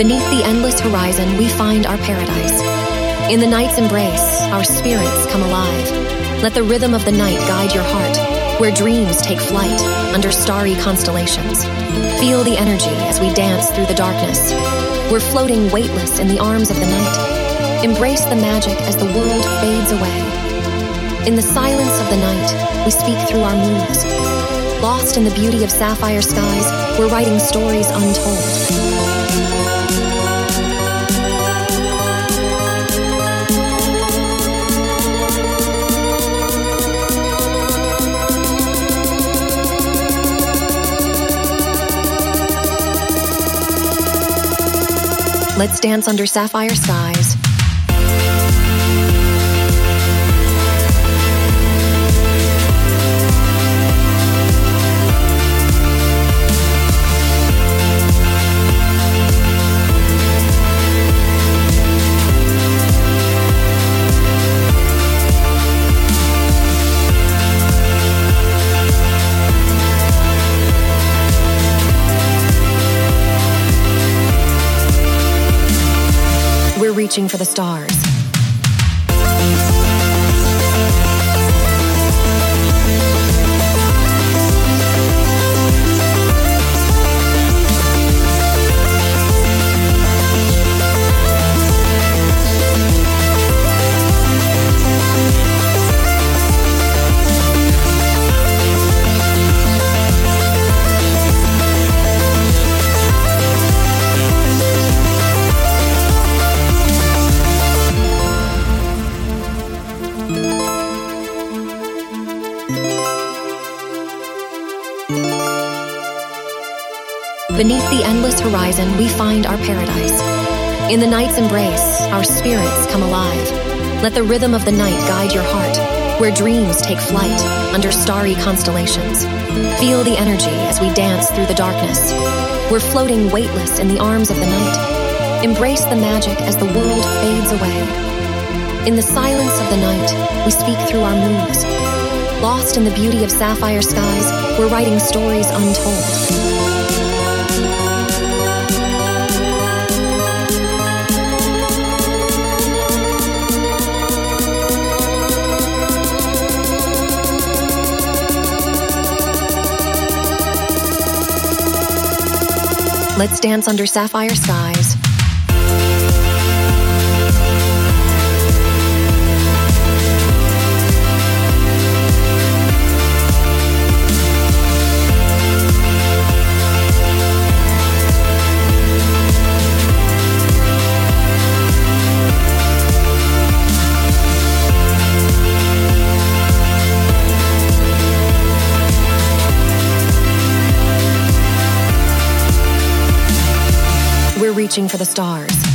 Beneath the endless horizon, we find our paradise. In the night's embrace, our spirits come alive. Let the rhythm of the night guide your heart, where dreams take flight under starry constellations. Feel the energy as we dance through the darkness. We're floating weightless in the arms of the night. Embrace the magic as the world fades away. In the silence of the night, we speak through our moons. Lost in the beauty of sapphire skies, we're writing stories untold. Let's dance under sapphire skies. Reaching for the stars. Beneath the endless horizon, we find our paradise. In the night's embrace, our spirits come alive. Let the rhythm of the night guide your heart, where dreams take flight under starry constellations. Feel the energy as we dance through the darkness. We're floating weightless in the arms of the night. Embrace the magic as the world fades away. In the silence of the night, we speak through our moons. Lost in the beauty of sapphire skies, we're writing stories untold. Let's dance under sapphire skies. Reaching for the stars.